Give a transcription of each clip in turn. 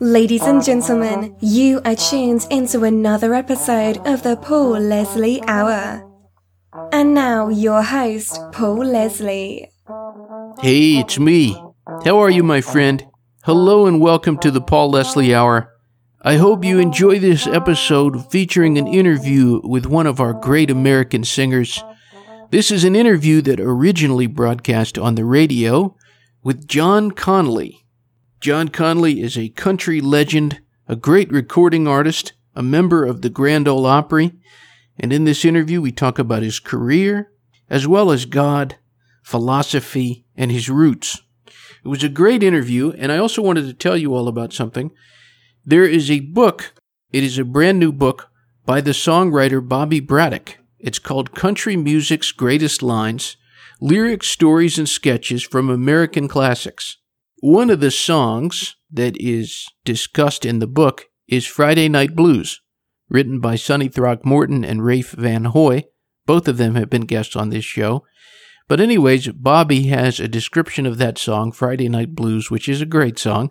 Ladies and gentlemen, you are tuned into another episode of the Paul Leslie Hour. And now, your host, Paul Leslie. Hey, it's me. How are you, my friend? Hello and welcome to the Paul Leslie Hour. I hope you enjoy this episode featuring an interview with one of our great American singers. This is an interview that originally broadcast on the radio with John Conlee. John Conlee is a country legend, a great recording artist, a member of the Grand Ole Opry, and in this interview we talk about his career, as well as God, philosophy, and his roots. It was a great interview, and I also wanted to tell you all about something. There is a book, it is a brand new book by the songwriter Bobby Braddock. It's called Country Music's Greatest Lines Lyric Stories and Sketches from American Classics. One of the songs that is discussed in the book is Friday Night Blues, written by Sonny Throckmorton and Rafe Van Hoy. Both of them have been guests on this show. But, anyways, Bobby has a description of that song, Friday Night Blues, which is a great song,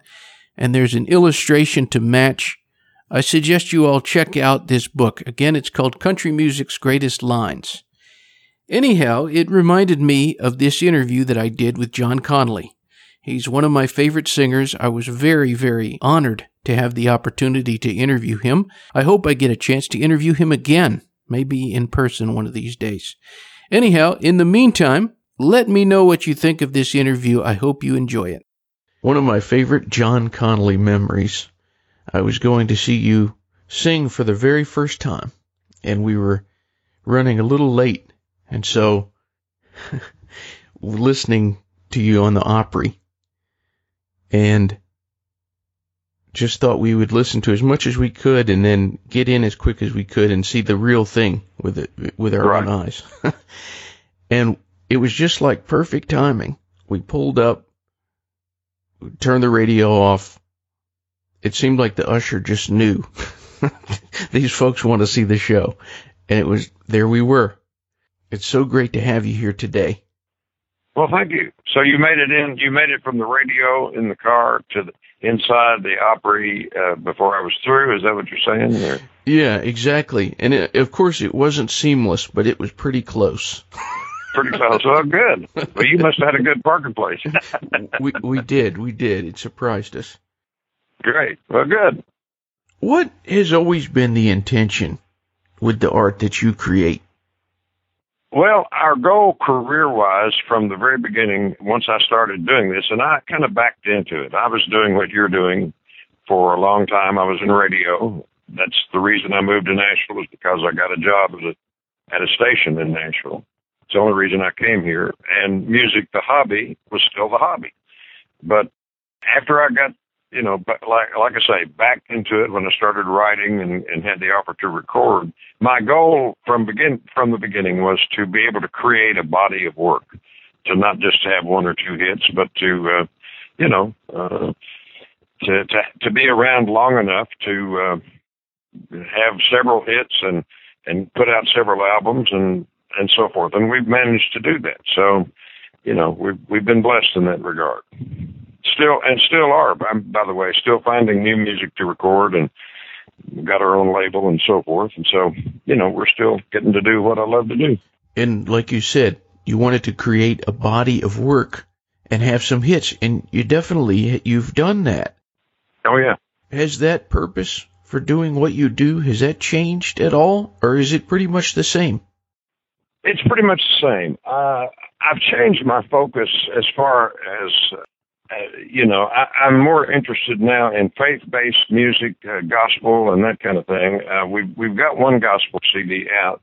and there's an illustration to match. I suggest you all check out this book. Again, it's called Country Music's Greatest Lines. Anyhow, it reminded me of this interview that I did with John Conlee. He's one of my favorite singers. I was very, very honored to have the opportunity to interview him. I hope I get a chance to interview him again, maybe in person one of these days. Anyhow, in the meantime, let me know what you think of this interview. I hope you enjoy it. One of my favorite John Conlee memories. I was going to see you sing for the very first time, and we were running a little late, and so listening to you on the Opry and just thought we would listen to as much as we could and then get in as quick as we could and see the real thing with it with our right. own eyes. and it was just like perfect timing. We pulled up, turned the radio off. It seemed like the usher just knew these folks want to see the show. And it was there we were. It's so great to have you here today. Well, thank you. So you made it in. You made it from the radio in the car to the, inside the Opry uh, before I was through. Is that what you're saying? Or? Yeah, exactly. And it, of course, it wasn't seamless, but it was pretty close. pretty close. Well, good. Well, you must have had a good parking place. we we did. We did. It surprised us. Great. Well, good. What has always been the intention with the art that you create? Well, our goal career wise from the very beginning, once I started doing this, and I kind of backed into it. I was doing what you're doing for a long time. I was in radio. That's the reason I moved to Nashville is because I got a job at a, at a station in Nashville. It's the only reason I came here. And music, the hobby, was still the hobby. But after I got you know, but like like I say, back into it when I started writing and, and had the offer to record. My goal from begin from the beginning was to be able to create a body of work, to not just have one or two hits, but to, uh, you know, uh, to to to be around long enough to uh, have several hits and and put out several albums and and so forth. And we've managed to do that. So, you know, we've we've been blessed in that regard still and still are. I'm, by the way, still finding new music to record and got our own label and so forth. And so, you know, we're still getting to do what I love to do. And like you said, you wanted to create a body of work and have some hits, and you definitely you've done that. Oh yeah. Has that purpose for doing what you do has that changed at all, or is it pretty much the same? It's pretty much the same. Uh, I've changed my focus as far as uh, you know, I, I'm more interested now in faith-based music, uh, gospel, and that kind of thing. Uh, we've we've got one gospel CD out,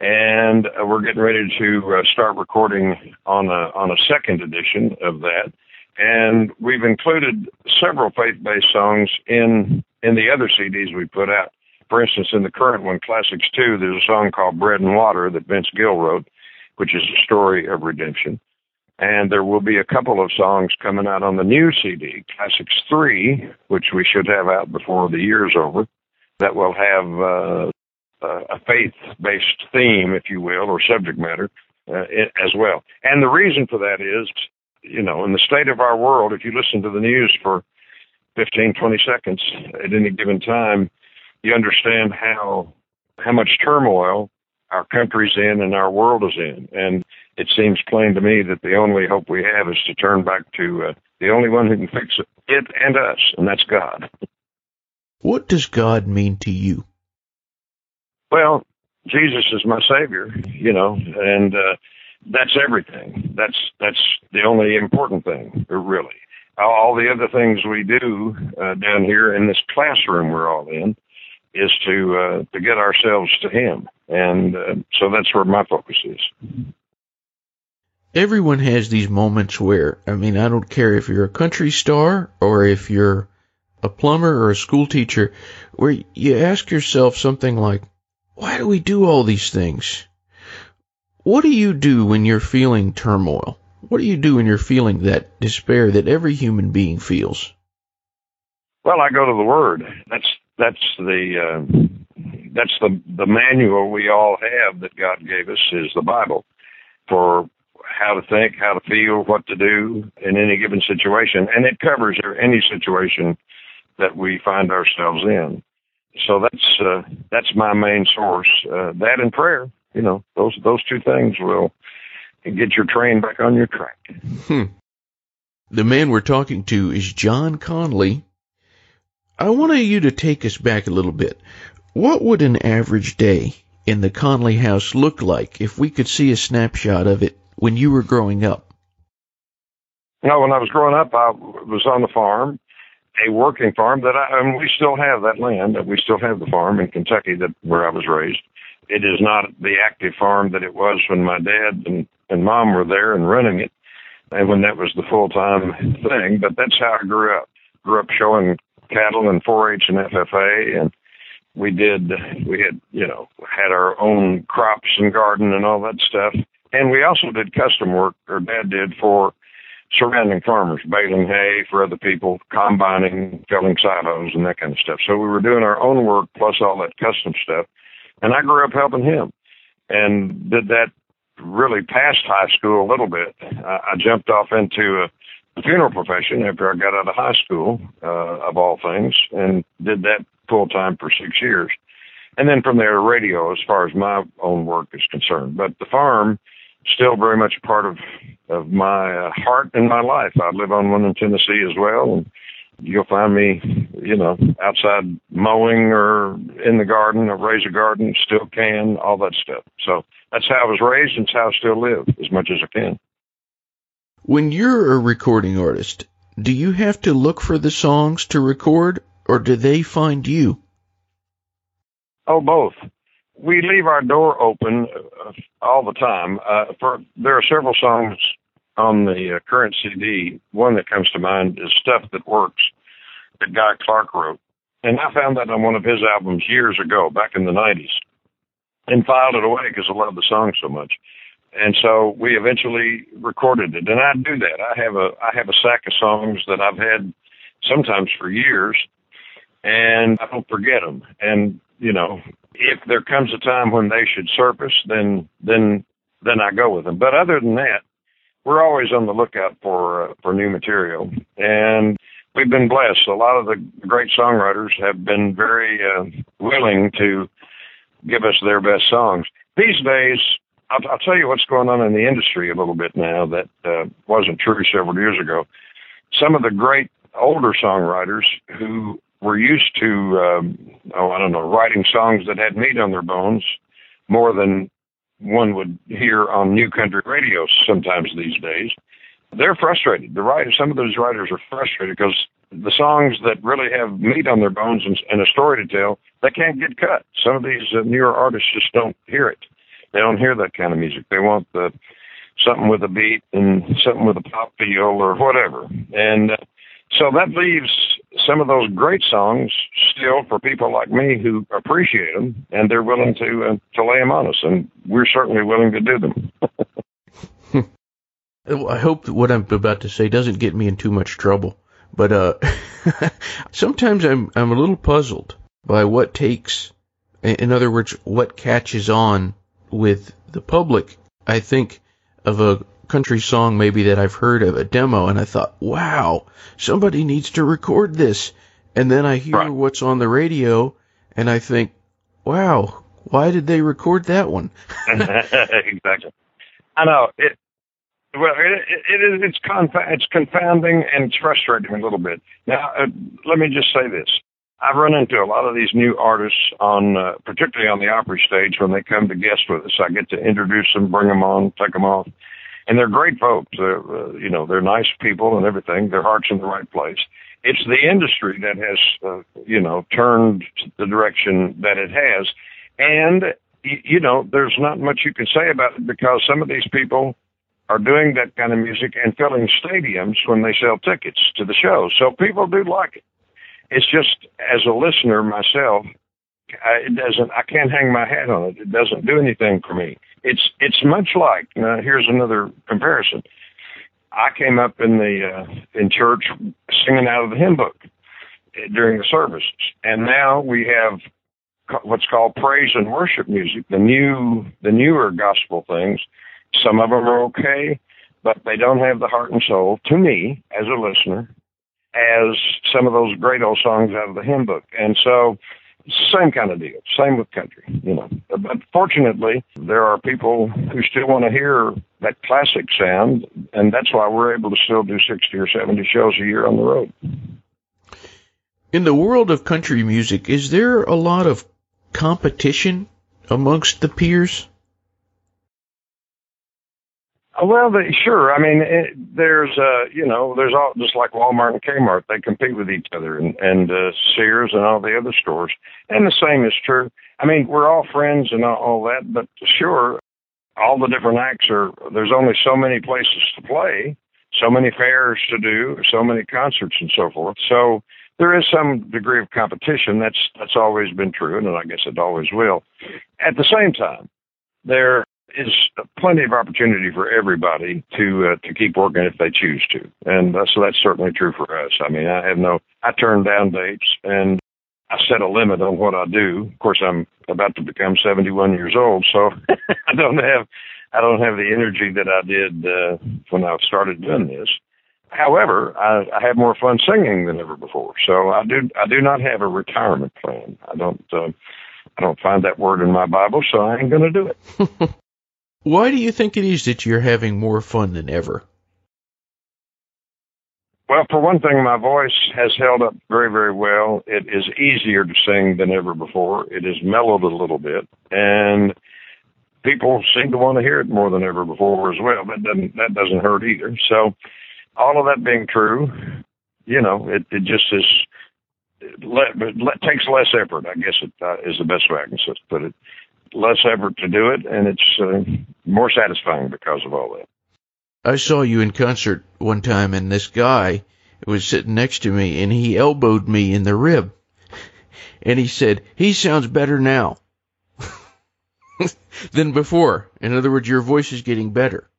and uh, we're getting ready to uh, start recording on a on a second edition of that. And we've included several faith-based songs in in the other CDs we put out. For instance, in the current one, Classics Two, there's a song called "Bread and Water" that Vince Gill wrote, which is a story of redemption. And there will be a couple of songs coming out on the new CD, Classics 3, which we should have out before the year's over, that will have uh, a faith based theme, if you will, or subject matter. uh, as well. And the reason for that is, you know, in the state of our world, if you listen to the news for 15, 20 seconds at any given time, you understand how how much turmoil our country's in and our world is in. And it seems plain to me that the only hope we have is to turn back to uh, the only one who can fix it, it and us, and that's God. What does God mean to you? Well, Jesus is my Savior, you know, and uh, that's everything. That's that's the only important thing, really. All the other things we do uh, down here in this classroom we're all in is to uh, to get ourselves to Him, and uh, so that's where my focus is. Everyone has these moments where, I mean, I don't care if you're a country star or if you're a plumber or a school teacher, where you ask yourself something like, why do we do all these things? What do you do when you're feeling turmoil? What do you do when you're feeling that despair that every human being feels? Well, I go to the Word. That's that's the uh, that's the the manual we all have that God gave us is the Bible for how to think, how to feel, what to do in any given situation, and it covers any situation that we find ourselves in. So that's uh, that's my main source. Uh, that and prayer, you know, those those two things will get your train back on your track. Hmm. The man we're talking to is John Conlee. I want you to take us back a little bit. What would an average day in the Conlee house look like if we could see a snapshot of it when you were growing up? Know, when I was growing up, I was on the farm, a working farm that I, and we still have that land. that We still have the farm in Kentucky that where I was raised. It is not the active farm that it was when my dad and, and mom were there and running it, and when that was the full time thing. But that's how I grew up. Grew up showing cattle and 4-H and FFA, and we did. We had you know had our own crops and garden and all that stuff, and we also did custom work. Or Dad did for surrounding farmers, baling hay for other people, combining, filling silos, and that kind of stuff. So we were doing our own work plus all that custom stuff. And I grew up helping him and did that really past high school a little bit. I, I jumped off into a, the funeral profession after I got out of high school, uh, of all things, and did that full time for six years. And then from there, radio as far as my own work is concerned. But the farm, still very much a part of of my uh, heart and my life. I live on one in Tennessee as well, and you'll find me, you know, outside mowing or in the garden. I raise a garden, still can, all that stuff. So that's how I was raised, and it's how I still live as much as I can. When you're a recording artist, do you have to look for the songs to record, or do they find you? Oh, both we leave our door open uh, all the time. Uh, for there are several songs on the uh, current CD. One that comes to mind is "Stuff That Works" that Guy Clark wrote, and I found that on one of his albums years ago, back in the '90s, and filed it away because I love the song so much. And so we eventually recorded it, and I do that. I have a I have a sack of songs that I've had sometimes for years, and I don't forget them. And you know, if there comes a time when they should surface, then then then I go with them. But other than that, we're always on the lookout for uh, for new material, and we've been blessed. A lot of the great songwriters have been very uh, willing to give us their best songs. These days, I'll, I'll tell you what's going on in the industry a little bit now that uh, wasn't true several years ago. Some of the great older songwriters who were used to, um, oh, I don't know, writing songs that had meat on their bones more than one would hear on new country radio sometimes these days. They're frustrated. The writers, some of those writers are frustrated because the songs that really have meat on their bones and, and a story to tell, they can't get cut. Some of these uh, newer artists just don't hear it. They don't hear that kind of music. They want the something with a beat and something with a pop feel or whatever. And uh, so that leaves some of those great songs still for people like me who appreciate them and they're willing to uh, to lay them on us, and we're certainly willing to do them. I hope what I'm about to say doesn't get me in too much trouble, but uh, sometimes I'm I'm a little puzzled by what takes, in other words, what catches on with the public I think of a country song maybe that I've heard of a demo and I thought, wow, somebody needs to record this. And then I hear Right. what's on the radio and I think, wow, why did they record that one? exactly. I know it. Well, it, it, it is. It's conf- It's confounding and it's frustrating a little bit. Now, uh, let me just say this: I've run into a lot of these new artists on, uh, particularly on the Opry stage, when they come to guest with us. I get to introduce them, bring them on, take them off, and they're great folks. They're, uh, you know, they're nice people and everything. Their heart's in the right place. It's the industry that has, uh, you know, turned the direction that it has, and you know, there's not much you can say about it because some of these people are doing that kind of music and filling stadiums when they sell tickets to the show. So people do like it. It's just as a listener myself, I, it doesn't. I can't hang my hat on it. It doesn't do anything for me. It's it's much like. Now here's another comparison. I came up in the uh, in church singing out of the hymn book uh, during the services, and now we have what's called praise and worship music, the new the newer gospel things. Some of them are okay, but they don't have the heart and soul to me as a listener as some of those great old songs out of the hymn book. And so same kind of deal. Same with country, you know. But fortunately, there are people who still want to hear that classic sound, and that's why we're able to still do 60 or 70 shows a year on the road. In the world of country music, is there a lot of competition amongst the peers? Well, they, sure. I mean, it, there's, uh, you know, there's all just like Walmart and Kmart. They compete with each other, and and uh, Sears and all the other stores. And the same is true. I mean, we're all friends and all, all that, but sure, all the different acts are. There's only so many places to play, so many fairs to do, so many concerts and so forth. So there is some degree of competition. That's that's always been true, and I guess it always will. At the same time, there is plenty of opportunity for everybody to uh, to keep working if they choose to, and uh, so that's certainly true for us. I mean, I have no, I turn down dates, and I set a limit on what I do. Of course, I'm about to become 71 years old, so I don't have I don't have the energy that I did uh, when I started doing this. However, I, I have more fun singing than ever before, so I do I do not have a retirement plan. I don't. Uh, I don't find that word in my Bible, so I ain't going to do it. Why do you think it is that you're having more fun than ever? Well, for one thing, my voice has held up very, very well. It is easier to sing than ever before. It is mellowed a little bit, and people seem to want to hear it more than ever before as well. That doesn't that doesn't hurt either. So, all of that being true, you know, it it just is. Let, let, takes less effort, I guess it uh, is the best way I can put it. Less effort to do it, and it's uh, more satisfying because of all that. I saw you in concert one time, and this guy was sitting next to me, and he elbowed me in the rib. And he said, He sounds better now than before. In other words, your voice is getting better.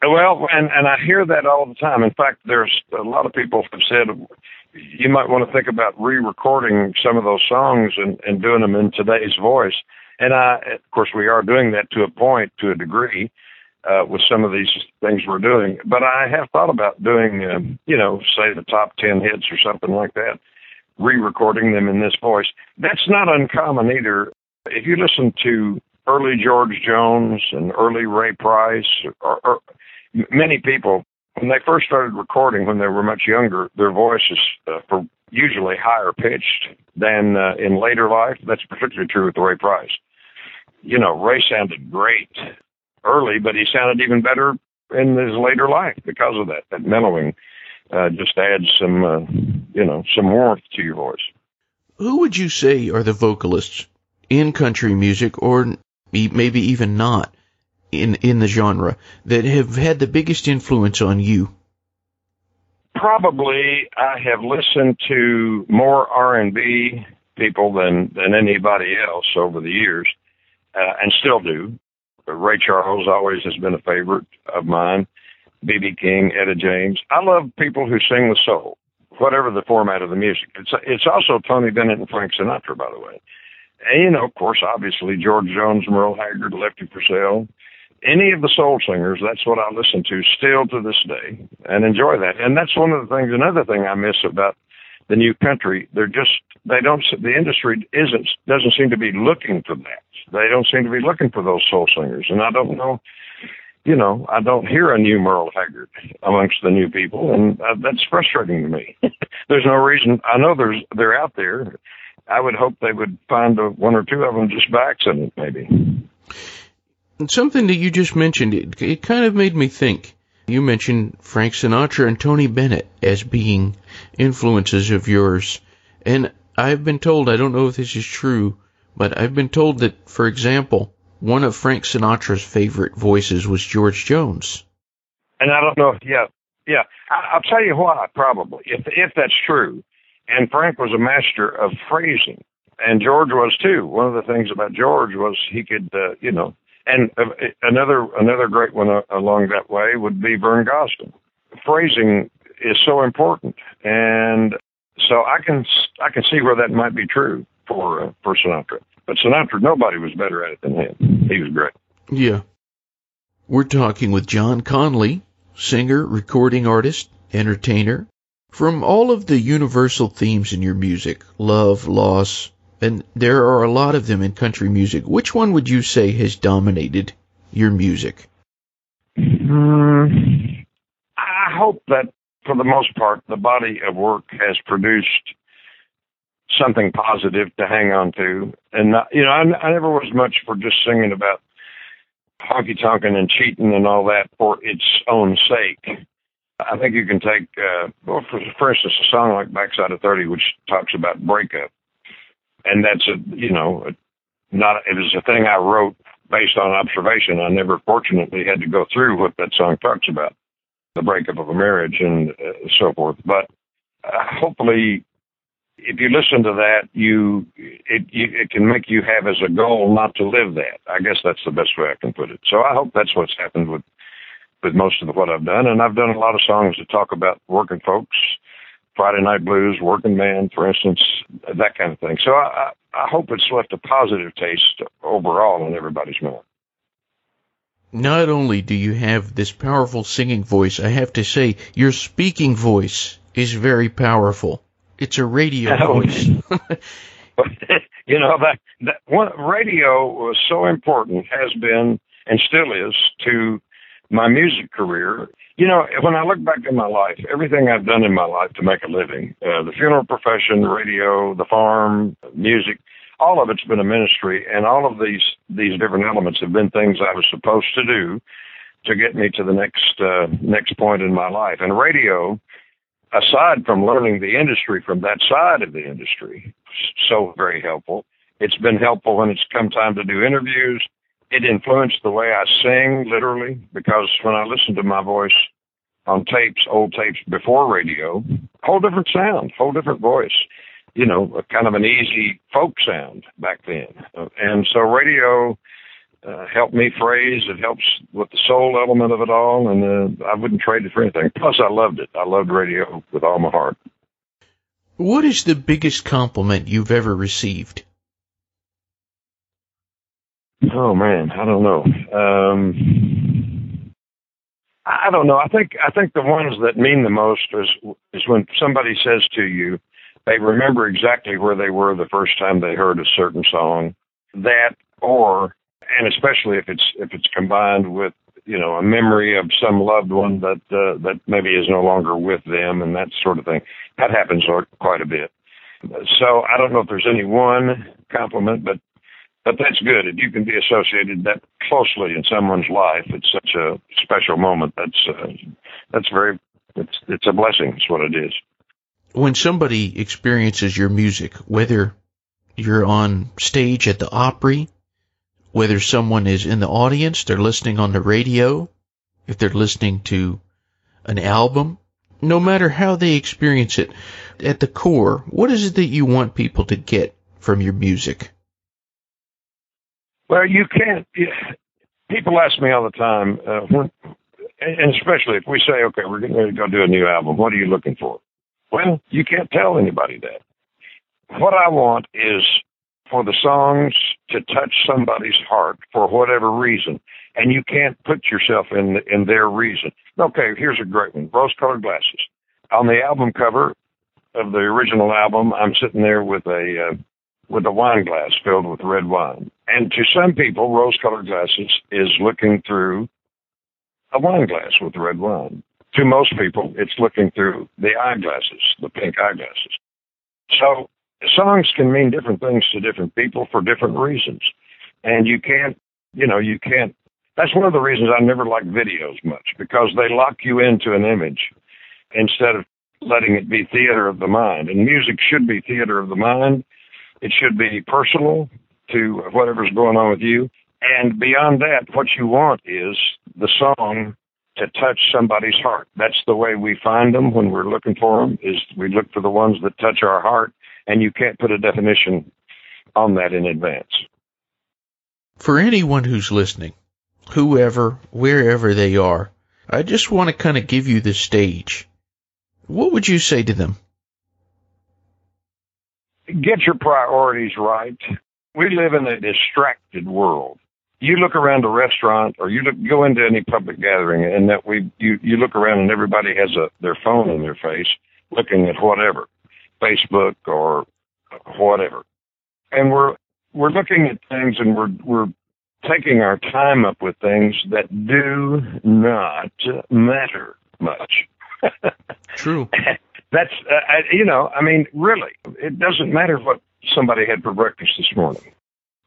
Well, and and I hear that all the time. In fact, there's a lot of people have said you might want to think about re-recording some of those songs and and doing them in today's voice. And I, of course, we are doing that to a point, to a degree, uh, with some of these things we're doing. But I have thought about doing, um, you know, say the top ten hits or something like that, re-recording them in this voice. That's not uncommon either. If you listen to early George Jones and early Ray Price, or, or many people, when they first started recording when they were much younger, their voices uh, were usually higher pitched than uh, in later life. That's particularly true with Ray Price. You know, Ray sounded great early, but he sounded even better in his later life because of that. That mellowing uh, just adds some, uh, you know, some warmth to your voice. Who would you say are the vocalists in country music, or maybe even not in in the genre, that have had the biggest influence on you? probably I have listened to more R and B people than than anybody else over the years, uh, and still do. Ray Charles always has been a favorite of mine. B.B. King, Etta James. I love people who sing with soul, whatever the format of the music. It's it's also Tony Bennett and Frank Sinatra, by the way. And you know, of course, obviously George Jones, Merle Haggard, Lefty Frizzell, any of the soul singers, that's what I listen to still to this day and enjoy that. And that's one of the things, another thing I miss about the new country. They're just, they don't, the industry isn't, doesn't seem to be looking for that. They don't seem to be looking for those soul singers. And I don't know, you know, I don't hear a new Merle Haggard amongst the new people. And uh, that's frustrating to me. there's no reason, I know there's, they're out there. I would hope they would find a, one or two of them just by accident, maybe. Something that you just mentioned, it, it kind of made me think. You mentioned Frank Sinatra and Tony Bennett as being influences of yours. And I've been told, I don't know if this is true, but I've been told that, for example, one of Frank Sinatra's favorite voices was George Jones. And I don't know, if, yeah, yeah. I, I'll tell you why, probably, if, if that's true. And Frank was a master of phrasing, and George was too. One of the things about George was he could, uh, you know, and uh, another another great one uh, along that way would be Vern Gosdin. Phrasing is so important, and so I can I can see where that might be true for uh, for Sinatra. But Sinatra, nobody was better at it than him. He was great. Yeah. We're talking with John Conlee, singer, recording artist, entertainer. From all of the universal themes in your music, love, loss, and there are a lot of them in country music. Which one would you say has dominated your music? Mm, I hope that for the most part, the body of work has produced something positive to hang on to. And, not, you know, I, I never was much for just singing about honky tonking and cheating and all that for its own sake. I think you can take, uh, well, for, for instance, a song like Backside of 30, which talks about breakup and that's a you know not it was a thing I wrote based on observation. I never fortunately had to go through what that song talks about, the breakup of a marriage and uh, so forth. But uh, hopefully, if you listen to that, you it you, it can make you have as a goal not to live that. I guess that's the best way I can put it. So I hope that's what's happened with with most of what I've done, and I've done a lot of songs that talk about working folks Friday Night Blues, Working Man, for instance, that kind of thing. So I, I hope it's left a positive taste overall in everybody's mouth. Not only do you have this powerful singing voice, I have to say your speaking voice is very powerful. It's a radio voice. you know that, that one, radio was so important, has been, and still is to my music career. You know, when I look back in my life, everything I've done in my life to make a living, uh, the funeral profession, radio, the farm, music, all of it's been a ministry and all of these, these different elements have been things I was supposed to do to get me to the next, uh, next point in my life. And radio, aside from learning the industry from that side of the industry, so very helpful. It's been helpful when it's come time to do interviews it influenced the way I sing, literally, because when I listened to my voice on tapes, old tapes before radio, whole different sound, whole different voice. You know, kind of an easy folk sound back then. And so radio uh, helped me phrase. It helps with the soul element of it all, and uh, I wouldn't trade it for anything. Plus, I loved it. I loved radio with all my heart. What is the biggest compliment you've ever received? Oh man, I don't know. Um, I don't know. I think I think the ones that mean the most is is when somebody says to you, they remember exactly where they were the first time they heard a certain song. That or and especially if it's if it's combined with you know a memory of some loved one that uh, that maybe is no longer with them and that sort of thing. That happens quite a bit. So I don't know if there's any one compliment, but but that's good. If you can be associated that closely in someone's life, it's such a special moment. That's uh, that's very it's it's a blessing. It's what it is. When somebody experiences your music, whether you're on stage at the Opry, whether someone is in the audience, they're listening on the radio, if they're listening to an album, no matter how they experience it, at the core, what is it that you want people to get from your music? Well, you can't. People ask me all the time, uh, when, and especially if we say, okay, we're getting ready to go do a new album, what are you looking for? Well, you can't tell anybody that. What I want is for the songs to touch somebody's heart for whatever reason, and you can't put yourself in in their reason. Okay, here's a great one: rose-colored glasses. On the album cover of the original album, I'm sitting there with a uh, with a wine glass filled with red wine, and to some people, rose-colored glasses is looking through a wine glass with red wine. To most people, it's looking through the eyeglasses, the pink eyeglasses. So songs can mean different things to different people for different reasons. And you can't, you know, you can't. That's one of the reasons I never like videos much because they lock you into an image instead of letting it be theater of the mind. And music should be theater of the mind. It should be personal to whatever's going on with you. And beyond that, what you want is the song to touch somebody's heart. That's the way we find them when we're looking for them is we look for the ones that touch our heart and you can't put a definition on that in advance. For anyone who's listening, whoever, wherever they are, I just want to kind of give you the stage. What would you say to them? Get your priorities right. We live in a distracted world you look around a restaurant or you look, go into any public gathering and that we you you look around and everybody has a their phone in their face looking at whatever facebook or whatever. And we're we're looking at things and we're we're taking our time up with things that do not matter much. True. That's uh, I, you know i mean really it doesn't matter what somebody had for breakfast this morning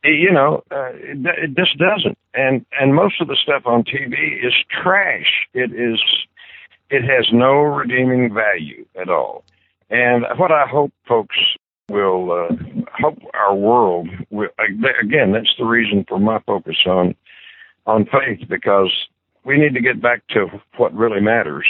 you know, uh, it, just doesn't. And and most of the stuff on TV is trash. It is, it has no redeeming value at all. And what I hope folks will uh, hope our world will again. That's the reason for my focus on on faith because we need to get back to what really matters,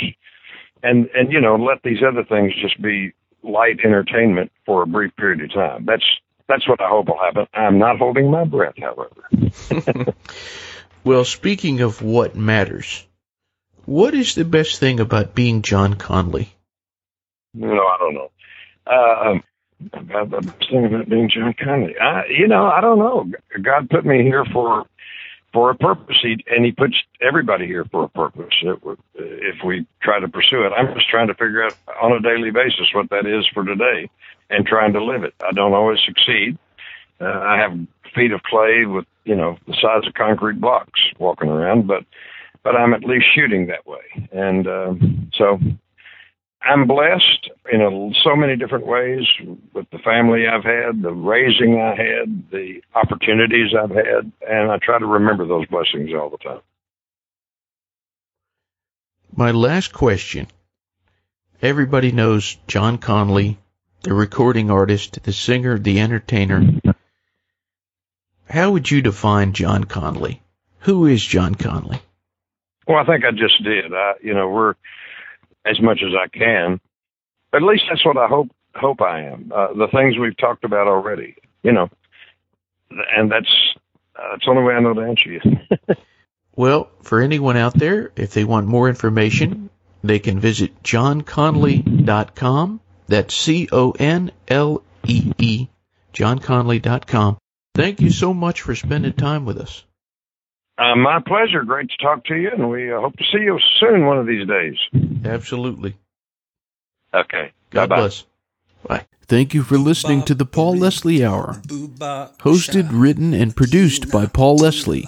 and and you know let these other things just be light entertainment for a brief period of time. That's that's what I hope will happen. I'm not holding my breath, however. well, speaking of what matters, what is the best thing about being John Conlee? No, I don't know. Uh, about the best thing about being John Conlee, I, you know, I don't know. God put me here for for a purpose, he, and He puts everybody here for a purpose. It, if we try to pursue it, I'm just trying to figure out on a daily basis what that is for today and trying to live it. I don't always succeed. Uh, I have feet of clay with you know the size of concrete blocks walking around, but but I'm at least shooting that way, and uh, so I'm blessed in a, so many different ways with the family I've had, the raising I had, the opportunities I've had, and I try to remember those blessings all the time. My last question. Everybody knows John Conlee, the recording artist, the singer, the entertainer. How would you define John Conlee? Who is John Conlee? Well, I think I just did. I, you know, we're as much as I can. At least that's what I hope hope I am. Uh, the things we've talked about already, you know, and that's uh, that's the only way I know to answer you. well, for anyone out there, if they want more information, they can visit johnconlee.com. That's C O N L E E, johnconlee.com. Thank you so much for spending time with us. Uh, my pleasure. Great to talk to you, and we uh, hope to see you soon one of these days. Absolutely. Okay. God Bye-bye. bless. Bye. Thank you for listening to the Paul Leslie Hour. Hosted, written, and produced by Paul Leslie.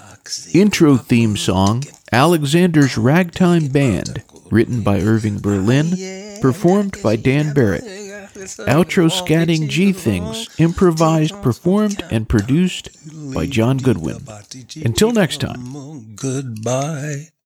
Intro theme song Alexander's Ragtime Band, written by Irving Berlin, performed by Dan Barrett. Outro scatting G Things, improvised, performed, and produced by John Goodwin. Until next time. Goodbye.